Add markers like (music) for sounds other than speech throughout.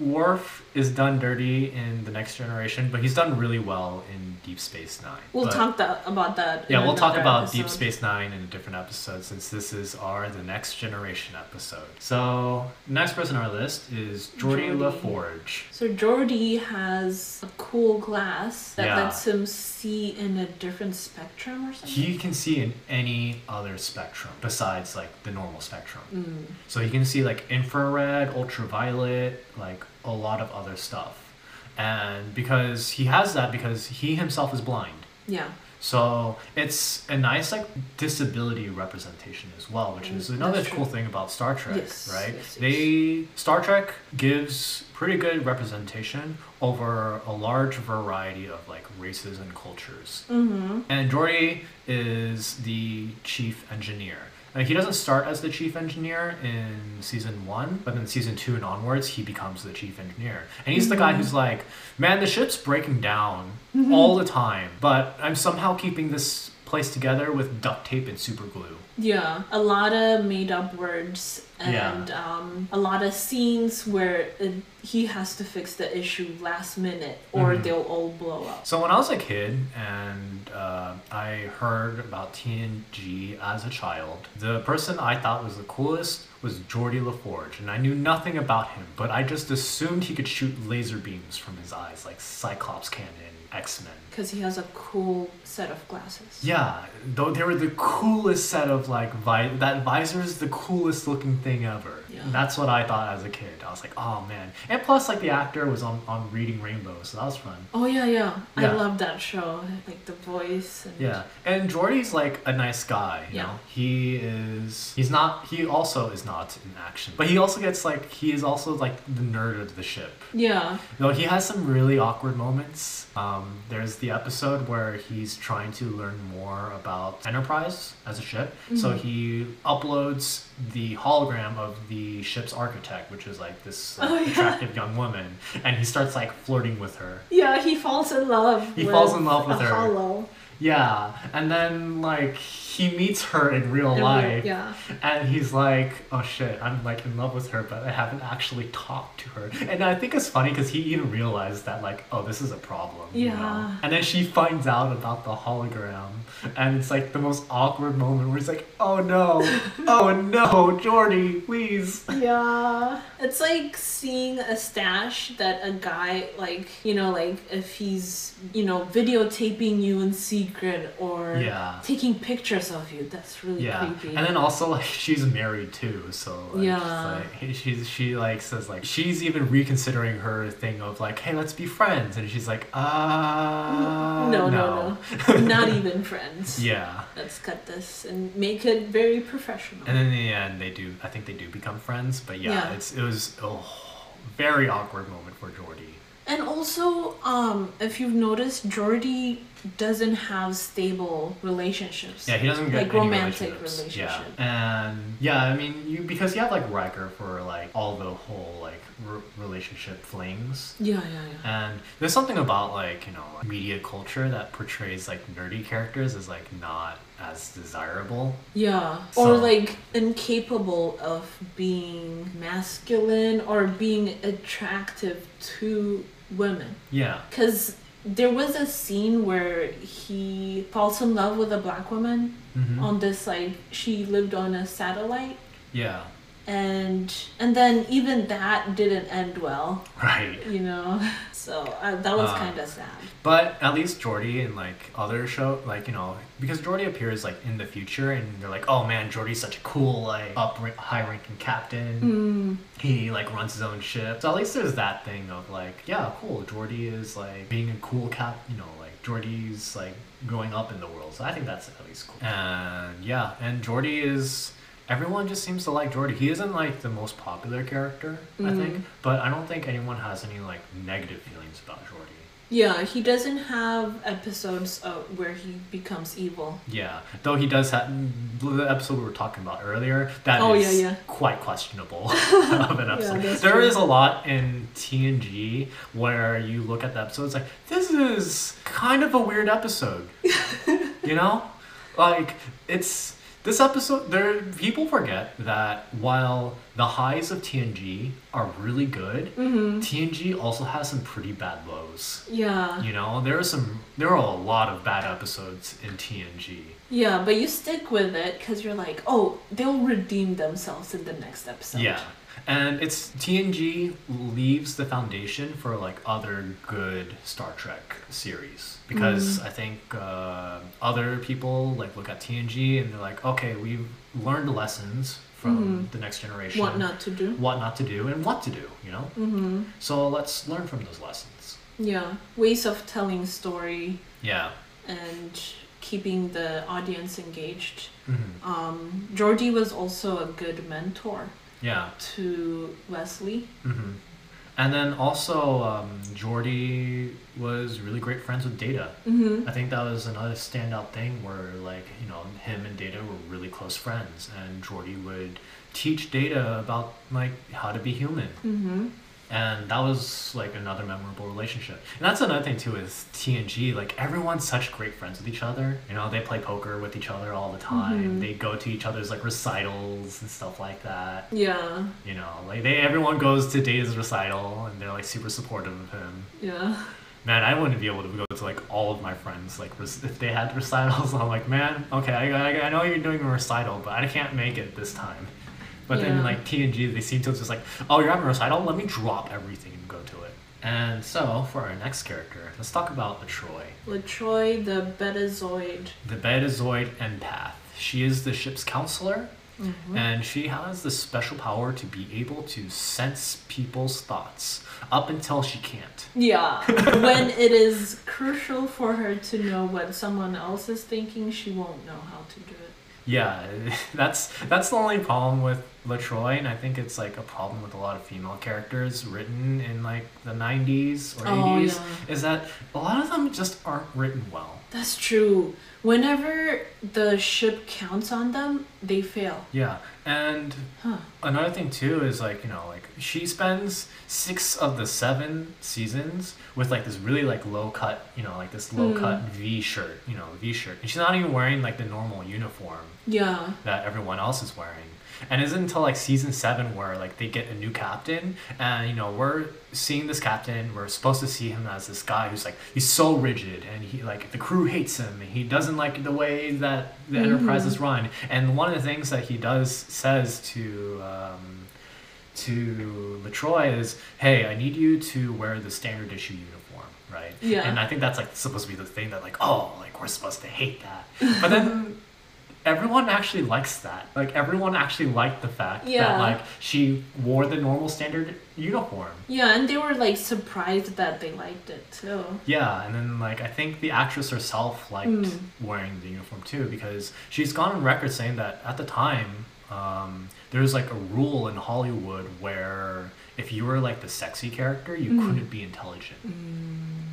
Worf is done dirty in the Next Generation, but he's done really well in Deep Space Nine. We'll But- talk that about that. in Yeah, we'll talk about Deep. Space Nine in a different episode since this is our the Next Generation episode. So next person on our list is Geordi. LaForge. So Geordi has a cool glass that Yeah. lets him see in a different spectrum or something. He can see in any other spectrum besides like the normal spectrum. Mm. So he can see like infrared, ultraviolet, like a lot of other stuff. And because he has that because he himself is blind. Yeah. So it's a nice like disability representation as well, which is Mm, another cool thing about Star Trek, Yes, right? yes, yes. They Star Trek gives pretty good representation over a large variety of like races and cultures. Mm-hmm. And Geordi is the chief engineer. Like, he doesn't start as the chief engineer in season one, but in season two and onwards, he becomes the chief engineer. And he's the guy who's like, man, the ship's breaking down mm-hmm. all the time, but I'm somehow keeping this place together with duct tape and super glue. Yeah, a lot of made up words Yeah. and um, a lot of scenes where it, he has to fix the issue last minute or Mhm. they'll all blow up. So when I was a kid and uh, I heard about TNG as a child, the person I thought was the coolest was Geordi LaForge, and I knew nothing about him, but I just assumed he could shoot laser beams from his eyes like Cyclops can in X Men. Because he has a cool set of glasses. Yeah, though they were the coolest set of like vi- that visor is the coolest looking thing ever. Yeah. That's what I thought as a kid. I was like, oh man, and plus like the actor was on on Reading Rainbow, so that was fun. Oh yeah, yeah. yeah. I love that show. Like the voice and Yeah, and Geordi's like a nice guy. Yeah. know, he is. He's not. He also is not in action, but he also gets like he is also like the nerd of the ship. Yeah. Though he has some really awkward moments. Um, there's the episode where he's trying to learn more about Enterprise as a ship. So Mhm. he uploads the hologram of the ship's architect, which is like this like, Oh, yeah. attractive young woman, and he starts like flirting with her. Yeah, he falls in love. He falls in love with her. Hollow. Yeah, and then like he meets her in real In real- life, Yeah. and he's like, "Oh shit, I'm like in love with her, but I haven't actually talked to her." And I think it's funny because he even realized that like, "Oh, this is a problem." you know? Yeah. And then she finds out about the hologram, and it's like the most awkward moment where he's like, "Oh no, (laughs) oh no, Geordi, please." Yeah. It's like seeing a stash that a guy like, you know, like if he's, you know, videotaping you in secret or Yeah. taking pictures of you. That's really Yeah, creepy. and then also like she's married too, so like, Yeah. she's like she's she like says like she's even reconsidering her thing of like hey let's be friends, and she's like uh no, no, no. (laughs) Not (laughs) even friends. yeah, Let's cut this and make it very professional. and in the end they do I think they do become friends, but yeah, Yeah. it's it was a very awkward moment for Geordi. And also, um, if you've noticed, Geordi doesn't have stable relationships. Yeah, he doesn't get Like romantic relationships. relationship. Yeah, and yeah, I mean, you because you have like Riker for like all the whole like r- relationship flings. Yeah, yeah, yeah. And there's something about like you know media culture that portrays like nerdy characters as like not as desirable. Yeah. So- Or like incapable of being masculine or being attractive to women. Yeah. Because there was a scene where he falls in love with a black woman hmm on this, like, she lived on a satellite. Yeah. And and then even that didn't end well, Right. you know. (laughs) So uh, that was Uh, kind of sad. But at least Geordi and like other show, like you know, because Geordi appears like in the future, and they're like, oh man, Geordi's such a cool like up high ranking captain. Mm, He like runs his own ship. So at least there's that thing of like, yeah, cool. Geordi is like being a cool cap. You know, like Geordi's like growing up in the world. So I think that's at least cool. And yeah, and Geordi is. Everyone just seems to like Geordi. He isn't like the most popular character, I think, Mhm. but I don't think anyone has any like negative feelings about Geordi. yeah, he doesn't have episodes uh, where he becomes evil. Yeah, though he does have the episode we were talking about earlier. That Oh, yeah, yeah. quite questionable (laughs) of an episode. that's There true. is a lot in TNG where you look at the episode, it's like this is kind of a weird episode. (laughs) you know, like it's This episode, there people forget that while the highs of TNG are really good, Mm-hmm. TNG also has some pretty bad lows. Yeah. You know, there are some, there are a lot of bad episodes in TNG. Yeah, but you stick with it because you're like, oh, they'll redeem themselves in the next episode. Yeah. And it's TNG leaves the foundation for like other good Star Trek series because Mm. I think uh, other people like look at TNG and they're like, okay, we've learned lessons from Mhm. the next generation, What not to do. what not to do, and what to do. You know, Mm-hmm. so let's learn from those lessons. Yeah. Ways of telling story Yeah. and keeping the audience engaged. hmm Um, was also a good mentor Yeah. to Wesley. hmm And then also, um, Geordi was really great friends with Data. Mm-hmm. I think that was another standout thing where, like, you know, him and Data were really close friends, and Geordi would teach Data about like how to be human, Mm-hmm. And that was like another memorable relationship. And that's another thing too is TNG. Like everyone's such great friends with each other. You know, they play poker with each other all the time. Mhm. They go to each other's like recitals and stuff like that. Yeah. You know, like they everyone goes to Data's recital, and they're like super supportive of him. Yeah. Man, I wouldn't be able to go to like all of my friends like if they had recitals. (laughs) I'm like, man, okay, I, I, I know you're doing a recital, but I can't make it this time. But then Yeah. like TNG, they seem to just like, oh, you're having a recital. Let me drop everything and go to it. And so for our next character, let's talk about Latroy, Latroy, the Betazoid. the Betazoid empath. She is the ship's counselor, Mm-hmm. and she has the special power to be able to sense people's thoughts up until she can't. Yeah. (laughs) when it is crucial for her to know what someone else is thinking, she won't know how to do it. Yeah, (laughs) that's that's the only problem with Latroy, and I think it's like a problem with a lot of female characters written in like the '90s or Oh, '80s. yeah. Is that a lot of them just aren't written well. That's true. Whenever the ship counts on them, they fail. Yeah, and Huh. another thing too is like you know like she spends six of the seven seasons with like this really like low cut you know like this low cut hmm. V shirt you know V shirt, and she's not even wearing like the normal uniform. Yeah. that everyone else is wearing. And it isn't until like season seven where like they get a new captain, and you know we're seeing this captain. We're supposed to see him as this guy who's like he's so rigid, and he like the crew hates him, and he doesn't like the way that the Enterprise is run. And one of the things that he does says to um, to Latroy is, "Hey, I need you to wear the standard issue uniform, right?" Yeah. And I think that's like supposed to be the thing that like, oh, like we're supposed to hate that, but then (laughs) everyone actually likes that. Like everyone actually liked the fact Yeah. that like she wore the normal standard uniform. Yeah, and they were like surprised that they liked it too. Yeah, and then like I think the actress herself liked Mm. wearing the uniform too because she's gone on record saying that at the time um, there was like a rule in Hollywood where if you were like the sexy character, you Mm. couldn't be intelligent,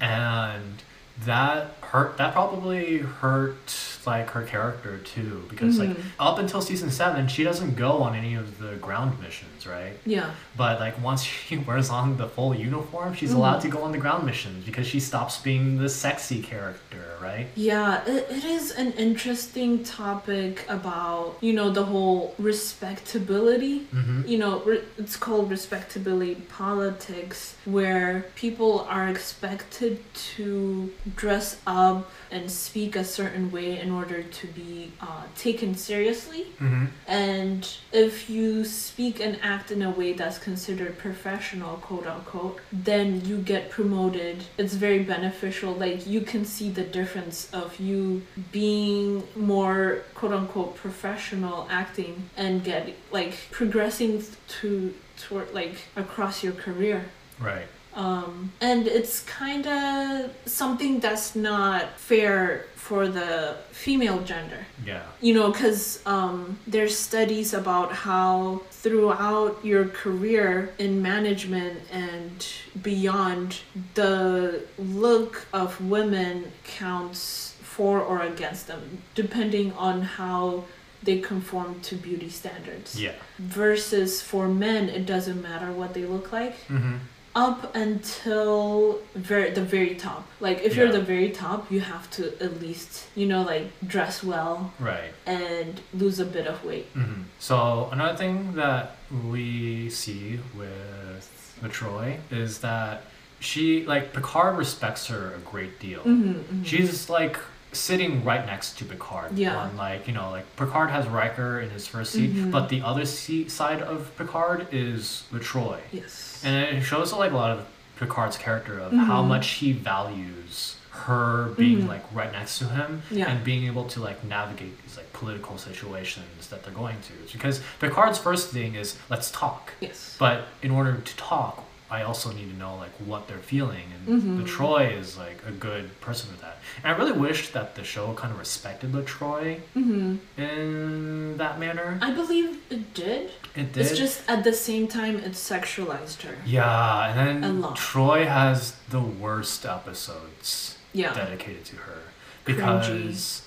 and that hurt. That probably hurt like her character too because like Mhm. up until season seven, she doesn't go on any of the ground missions, right? Yeah. But like once (laughs) she wears on the full uniform, she's Mhm. allowed to go on the ground missions because she stops being the sexy character, right? Yeah, it, it is an interesting topic about, you know, the whole respectability. Mm-hmm. You know, re- it's called respectability politics, where people are expected to dress up and speak a certain way in order to be uh, taken seriously. Mm-hmm. And if you speak and act in a way that's considered professional, quote unquote, then you get promoted. It's very beneficial. Like you can see the difference of you being more, quote unquote, professional acting and get like progressing to toward like across your career. Right. Um, and it's kind of something that's not fair for the female gender Yeah. you know because um, there's studies about how throughout your career in management and beyond the look of women counts for or against them depending on how they conform to beauty standards Yeah. versus for men it doesn't matter what they look like Mm-hmm. Up until very the very top. Like if you're Yeah. the very top, you have to at least you know like dress well Right. and lose a bit of weight. hmm So another thing that we see with the Troi is that she like Picard respects her a great deal. Mm-hmm, She's like sitting right next to Picard. Yeah. On like you know like Picard has Riker in his first seat, Mhm. but the other seat side of Picard is the Troi, yes. and it shows like a lot of Picard's character of how Mhm. much he values her being Mhm. like right next to him Yeah. and being able to like navigate these like political situations that they're going to. It's because Picard's first thing is let's talk. yes. But in order to talk, I also need to know like what they're feeling, and Mhm. the Troi is like a good person for that. And I really wish that the show kind of respected the Troi hmm in that manner. I believe it did. It did. It's just at the same time it sexualized her. yeah, and A then lot. Troi has the worst episodes Yeah. dedicated to her Cringy. because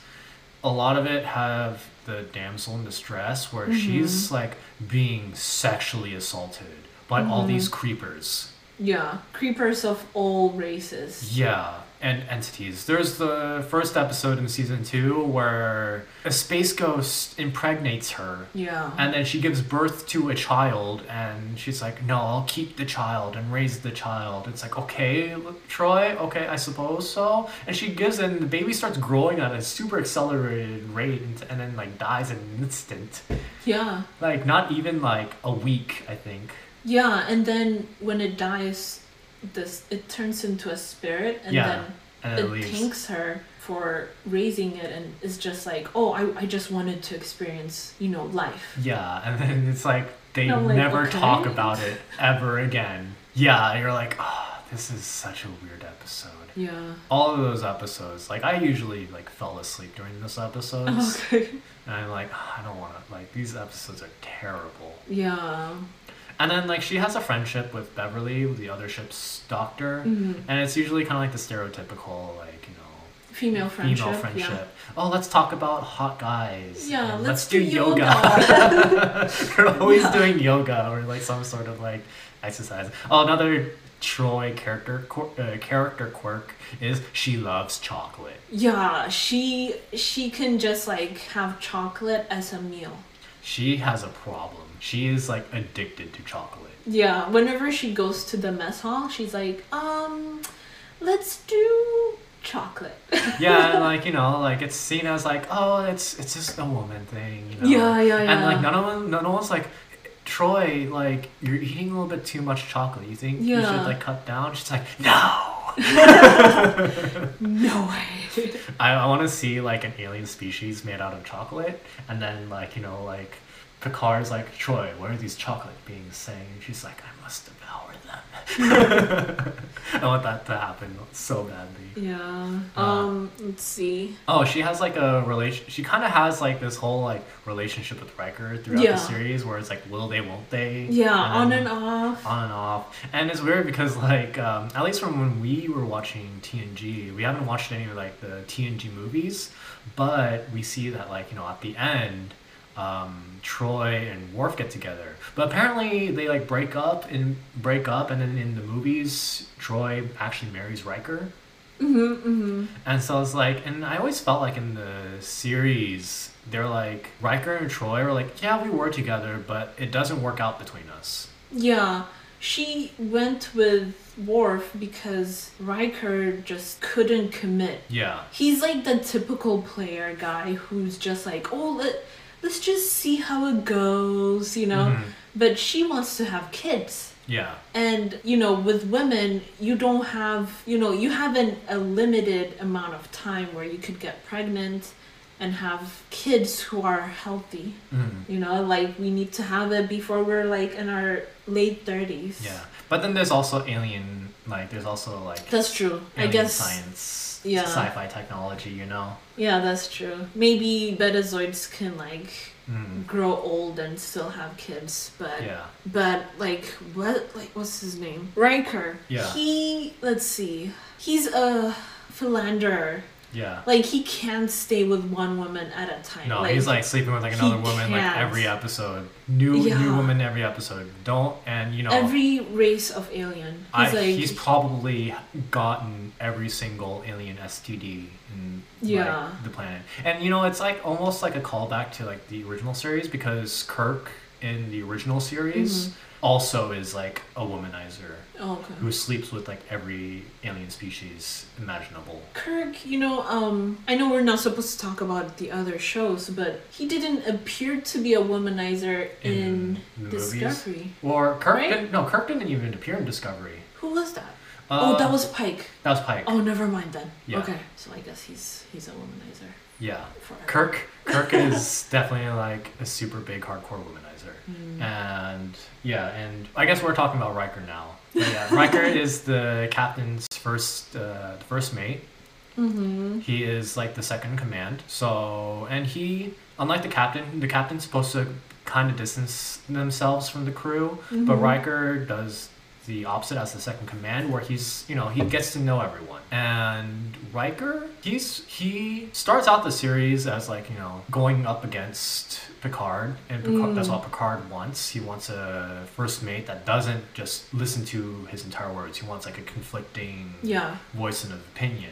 a lot of it have the damsel in distress where Mhm. she's like being sexually assaulted by all Mhm. these creepers. Yeah. Creepers of all races. Yeah, and entities. There's the first episode in season two where a space ghost impregnates her. Yeah. And then she gives birth to a child, and she's like, "No, I'll keep the child and raise the child." It's like, "Okay, Troi, okay, I suppose so." And she gives and the baby starts growing at a super accelerated rate, and, and then like dies in an instant. yeah. Like not even like a week, I think. Yeah, and then when it dies, this it turns into a spirit, and Yeah, then And it it thanks her for raising it, and is just like, oh, I, I just wanted to experience, you know, life. Yeah, and then it's like they like, never okay. talk about it ever again. Yeah, you're like, oh, this is such a weird episode. Yeah. All of those episodes, like I usually like fell asleep during those episodes, (laughs) Okay. and I'm like, "Ah, I don't want to. Like these episodes are terrible. Yeah. And then like she has a friendship with Beverly, the other ship's doctor, hmm and it's usually kind of like the stereotypical like you know Female friendship. female friendship. Oh, let's talk about hot guys. Yeah, and let's do, do yoga. They're (laughs) always Yeah. doing yoga or like some sort of like exercise. Oh, another Troi character uh, character quirk is she loves chocolate. Yeah. She she can just like have chocolate as a meal. She has a problem. She is like addicted to chocolate. Yeah. Whenever she goes to the mess hall, she's like, um, let's do chocolate. (laughs) Yeah, and like you know, like it's seen as like oh, it's it's just a woman thing. You know? Yeah, yeah, yeah. And like none of one, no one's like, Troi, like you're eating a little bit too much chocolate. You think you should like cut down? She's like, no. (laughs) no way. (laughs) I, I want to see like an alien species made out of chocolate, and then like you know like Picard's like Troi, what are these chocolate beings saying? And she's like, I must devour them. (laughs) I want that to happen so badly. Yeah. Uh, Um. Let's see. Oh, she has like a relation. She kind of has like this whole like relationship with Riker throughout Yeah. the series, where it's like, will they, won't they? Yeah. On and off. on and off. And it's weird because like um, at least from when we were watching TNG, we haven't watched any of like the TNG movies, but we see that like you know at the end, um, Troi and Worf get together. But apparently they like break up and break up, and then in the movies, Troi actually marries Riker. Mhm. Mhm. And so it's like, and I always felt like in the series, they're like Riker and Troi are like, yeah, we were together, but it doesn't work out between us. Yeah. She went with Worf because Riker just couldn't commit. Yeah. He's like the typical player guy who's just like, oh, let, let's just see how it goes, you know? Mhm. But she wants to have kids. Yeah. And, you know, with women, you don't have, you know, you have an, a limited amount of time where you could get pregnant and have kids who are healthy. Mhm. You know, like we need to have it before we're like in our late 30s. Yeah, but then there's also alien, like there's also like That's true. I guess. science, yeah. sci-fi technology. You know. Yeah, that's true. Maybe betazoids can like Mm. grow old and still have kids, but Yeah. but like what like what's his name? Riker. Yeah. He let's see. He's a philanderer. Yeah. Like he can't stay with one woman at a time. No, he's like sleeping with like another woman like can't. every episode. New new woman every episode. Don't and you know every race of alien. I, He's like he's probably gotten every single alien STD in Yeah. like, the planet. And you know, it's like almost like a callback to like the original series because Kirk in the original series Mhm. Also is like a womanizer oh, okay. who sleeps with like every alien species imaginable. Kirk, you know, um, I know we're not supposed to talk about the other shows, but he didn't appear to be a womanizer in, In movies? Discovery. Or Kirk Right? didn't, no, Kirk didn't even appear in Discovery. Who was that? Uh, oh, that was Pike. that was Pike. Oh, never mind then. Yeah. Okay, so I guess he's he's a womanizer. Yeah. Forever. Kirk Kirk (laughs) is definitely like a super big hardcore womanizer. Mm. And yeah, and I guess we're talking about Riker now. But yeah, Riker (laughs) is the captain's first uh, first mate. Mm-hmm. He is like the second command. So and he unlike the captain, the captain's supposed to kind of distance themselves from the crew, but Mhm. Riker does the opposite as the second command where he's you know he gets to know everyone and Riker he's he starts out the series as like you know going up against Picard and Picard, Mm. that's what Picard wants he wants a first mate that doesn't just listen to his entire words he wants like a conflicting Yeah. voice and opinion.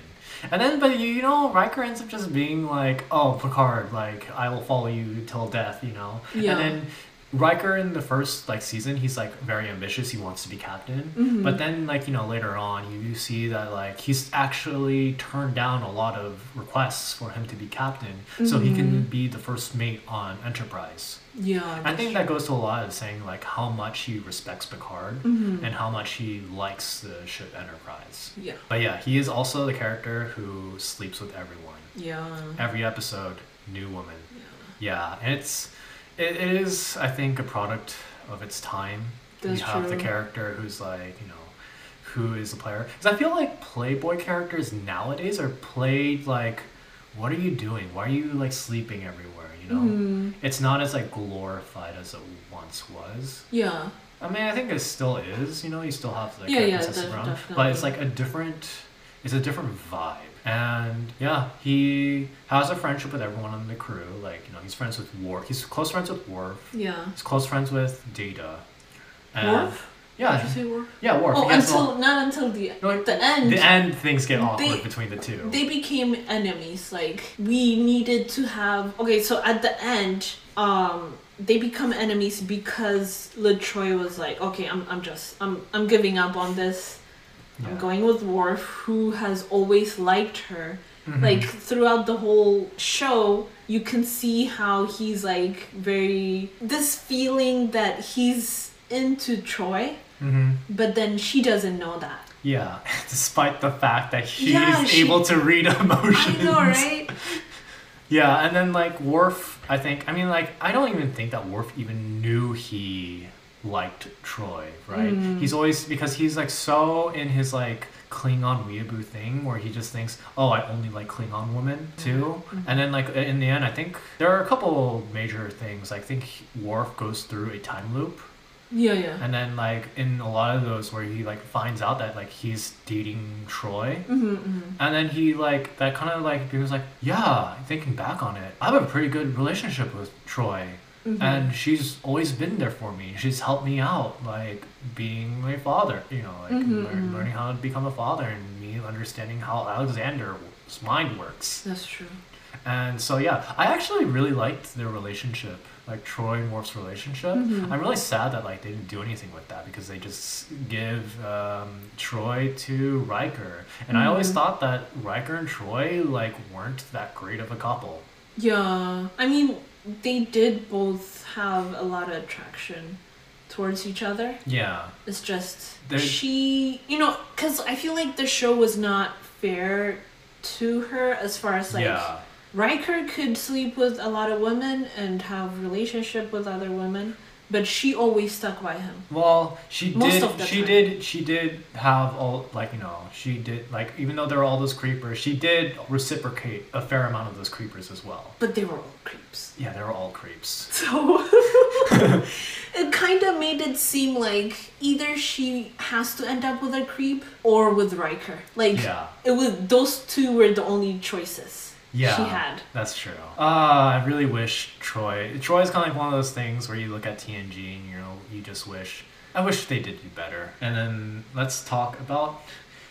And then, but you know, Riker ends up just being like, "Oh, Picard, like I will follow you till death," you know. Yeah. And then Riker in the first like season, he's like very ambitious. He wants to be captain. Mhm. But then, like you know, later on, you, you see that like he's actually turned down a lot of requests for him to be captain, so he can Mhm. be the first mate on Enterprise. Yeah. I think that goes to a lot of saying like how much he respects Picard Mm-hmm. and how much he likes the ship Enterprise. Yeah. But yeah, he is also the character who sleeps with everyone. Yeah. Every episode, new woman. Yeah. Yeah, and it's it, is I think a product of its time. That's you have the character who's like you know who is the player because I feel like Playboy characters nowadays are played like what are you doing? Why are you like sleeping everywhere? You know, Mhm. it's not as like glorified as it once was. Yeah. I mean, I think it still is. You know, you still have the Yeah, yeah, characters def- around, definitely. but it's like a different. It's a different vibe, and yeah, he has a friendship with everyone on the crew. Like you know, he's friends with Worf. He's close friends with Worf. Yeah. He's close friends with Data. And- Worf? Yeah, Did you say Worf? yeah, Worf. Oh, until all- not until the no, the end. the end things get awkward They- between the two. They became enemies. Like we needed to have okay. So at the end, um, they become enemies because Latroy was like, okay, I'm, I'm just, I'm, I'm giving up on this. I'm going with Worf, who has always liked her. Mhm. Like throughout the whole show, you can see how he's like very this feeling that he's into Troi, Mhm. but then she doesn't know that. Yeah, (laughs) despite the fact that he's Yeah, she- able to read emotions. (laughs) I know, right? (laughs) Yeah, and then like Worf, I think. I mean, like I don't even think that Worf even knew he liked Troi, right? Mm. He's always because he's like so in his like Klingon weeaboo thing where he just thinks, oh, I only like Klingon women too. Mhm. And then like in the end, I think there are a couple major things. I think Worf goes through a time loop, Yeah, yeah. and then like in a lot of those where he like finds out that like he's dating Troi. Mm-hmm, mm-hmm. And then he like that kind of like he was like, yeah, thinking back on it, I have a pretty good relationship with Troi, Mhm. and she's always been there for me. She's helped me out, like being my father, you know, like Mhm, learn, mhm. learning how to become a father, and me understanding how Alexander's mind works. That's true. And so yeah, I actually really liked their relationship, like Troi and Worf's relationship. Mhm. I'm really sad that like they didn't do anything with that because they just give um, Troi to Riker, and I always Mhm. thought that Riker and Troi like weren't that great of a couple. Yeah, I mean, they did both have a lot of attraction towards each other. Yeah, It's just There- she, you know, because I feel like the show was not fair to her as far as like yeah, Riker could sleep with a lot of women and have relationship with other women, but she always stuck by him. Well, she Most did. she time. did. She did have all like you know. She did like even though there were all those creepers, she did reciprocate a fair amount of those creepers as well. But they were all creeps. Yeah, they were all creeps. (laughs) So (laughs) it kind of made it seem like either she has to end up with a creep or with Riker. Like Yeah. it was those two were the only choices Yeah. she had. That's true. Uh, I really wish Troi. Troi is kind of like one of those things where you look at TNG and you know you just wish. I wish they did do better. And then let's talk about